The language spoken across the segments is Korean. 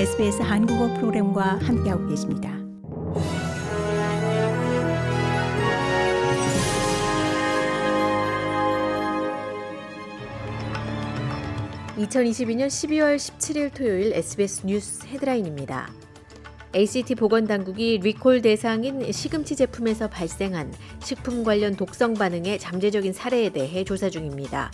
SBS 한국어 프로그램과 함께하고 계십니다. (2022년 12월 17일) 토요일 SBS 뉴스 헤드라인입니다. ACT 보건당국이 리콜 대상인 시금치 제품에서 발생한 식품 관련 독성 반응의 잠재적인 사례에 대해 조사 중입니다.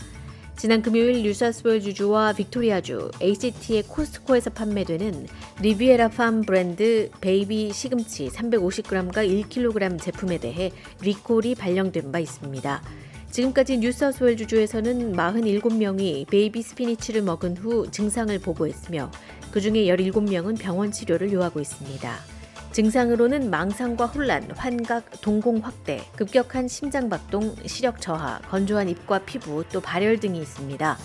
지난 금요일 뉴사우스웨일스주와 빅토리아주, ACT의 코스트코에서 판매되는 리비에라 팜 브랜드 베이비 시금치 350g과 1kg 제품에 대해 리콜이 발령된 바 있습니다. 지금까지 뉴사우스웨일스주에서는 47명이 baby spinach를 먹은 후 증상을 보고했으며 그중에 17명은 병원 치료를 요하고 있습니다. 증상으로는 망상과 혼란, 환각, 동공 확대, 급격한 심장 박동, 시력 저하, 건조한 입과 피부, 또 발열 등이 있습니다.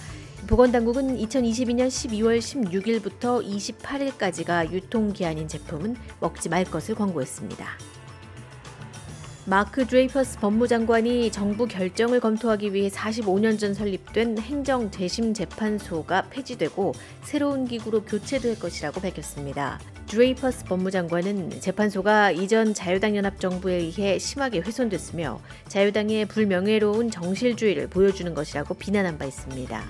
보건당국은 2022년 12월 16일부터 28일까지가 유통기한인 제품은 먹지 말 것을 권고했습니다. 마크 드레이퍼스 법무장관이 정부 결정을 검토하기 위해 45년 전 설립된 행정 재심 재판소가 폐지되고 새로운 기구로 교체될 것이라고 밝혔습니다. 드레이퍼스 법무장관은 재판소가 이전 자유당 연합 정부에 의해 심하게 훼손됐으며 자유당의 불명예로운 정실주의를 보여주는 것이라고 비난한 바 있습니다.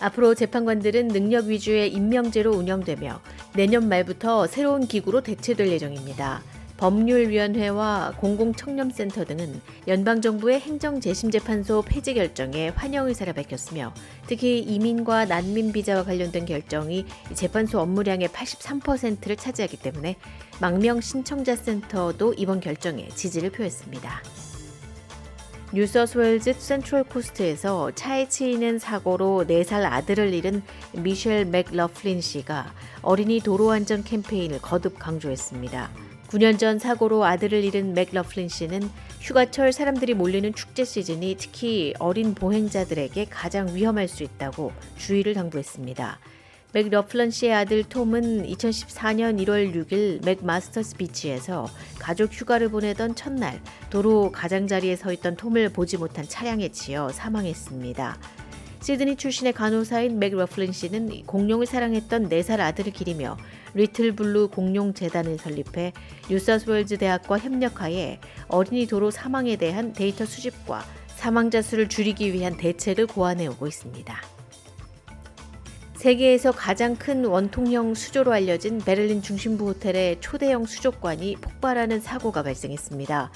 앞으로 재판관들은 능력 위주의 임명제로 운영되며 내년 말부터 새로운 기구로 대체될 예정입니다. 법률위원회와 공공청렴센터 등은 연방정부의 행정재심재판소 폐지 결정에 환영 의사를 밝혔으며 특히 이민과 난민 비자와 관련된 결정이 재판소 업무량의 83%를 차지하기 때문에 망명 신청자 센터도 이번 결정에 지지를 표했습니다. 뉴사우스웨일즈 센트럴 코스트에서 차에 치이는 사고로 4살 아들을 잃은 미셸 맥러플린 씨가 어린이 도로안전 캠페인을 거듭 강조했습니다. 9년 전 사고로 아들을 잃은 맥러플린 씨는 휴가철 사람들이 몰리는 축제 시즌이 특히 어린 보행자들에게 가장 위험할 수 있다고 주의를 당부했습니다. 맥러플린 씨의 아들 톰은 2014년 1월 6일 맥마스터스 비치에서 가족 휴가를 보내던 첫날 도로 가장자리에 서 있던 톰을 보지 못한 차량에 치여 사망했습니다. 시드니 출신의 간호사인 맥러플린 씨는 공룡을 사랑했던 4살 아들을 기리며 리틀 블루 공룡 재단을 설립해 뉴사우스웨일즈 대학과 협력하에 어린이 도로 사망에 대한 데이터 수집과 사망자 수를 줄이기 위한 대책을 고안해 오고 있습니다. 세계에서 가장 큰 원통형 수조로 알려진 베를린 중심부 호텔의 초대형 수족관이 폭발하는 사고가 발생했습니다.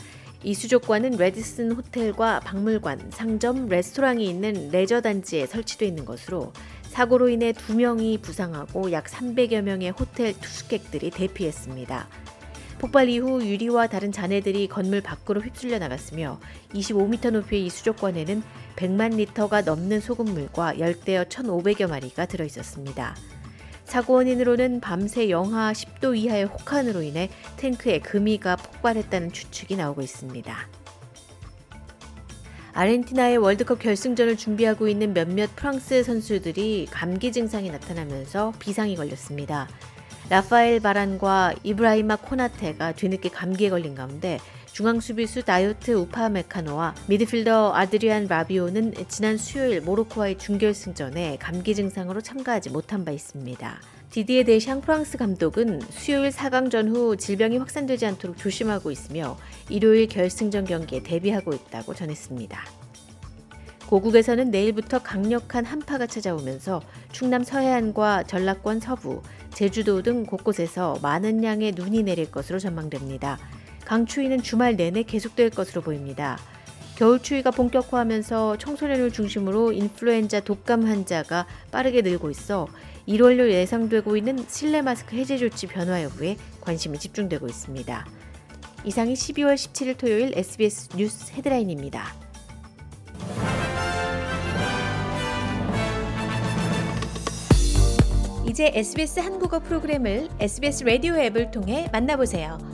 이 수족관은 래디슨 호텔과 박물관, 상점, 레스토랑이 있는 레저 단지에 설치되어 있는 것으로 사고로 인해 두 명이 부상하고 약 300여 명의 호텔 투숙객들이 대피했습니다. 폭발 이후 유리와 다른 잔해들이 건물 밖으로 휩쓸려 나갔으며 25m 높이의 이 수족관에는 100만 리터가 넘는 소금물과 열대어 1,500여 마리가 들어 있었습니다. 사고 원인으로는 밤새 영하 10도 이하의 혹한으로 인해 탱크에 금이가 폭발했다는 추측이 나오고 있습니다. 아르헨티나의 월드컵 결승전을 준비하고 있는 몇몇 프랑스 선수들이 감기 증상이 나타나면서 비상이 걸렸습니다. 라파엘 바란과 이브라이마 코나테가 뒤늦게 감기에 걸린 가운데 중앙 수비수 다이오트 우파메카노와 미드필더 아드리안 라비오는 지난 수요일 모로코와의 준결승전에 감기 증상으로 참가하지 못한 바 있습니다. 디디에 데샹 프랑스 감독은 수요일 4강 전 후 질병이 확산되지 않도록 조심하고 있으며 일요일 결승전 경기에 대비하고 있다고 전했습니다. 고국에서는 내일부터 강력한 한파가 찾아오면서 충남 서해안과 전라권 서부, 제주도 등 곳곳에서 많은 양의 눈이 내릴 것으로 전망됩니다. 강추위는 주말 내내 계속될 것으로 보입니다. 겨울 추위가 본격화하면서 청소년을 중심으로 인플루엔자 독감 환자가 빠르게 늘고 있어 1월로 예상되고 있는 실내 마스크 해제 조치 변화 여부에 관심이 집중되고 있습니다. 이상이 12월 17일 토요일 SBS 뉴스 헤드라인입니다. 이제 SBS 한국어 프로그램을 SBS 라디오 앱을 통해 만나보세요.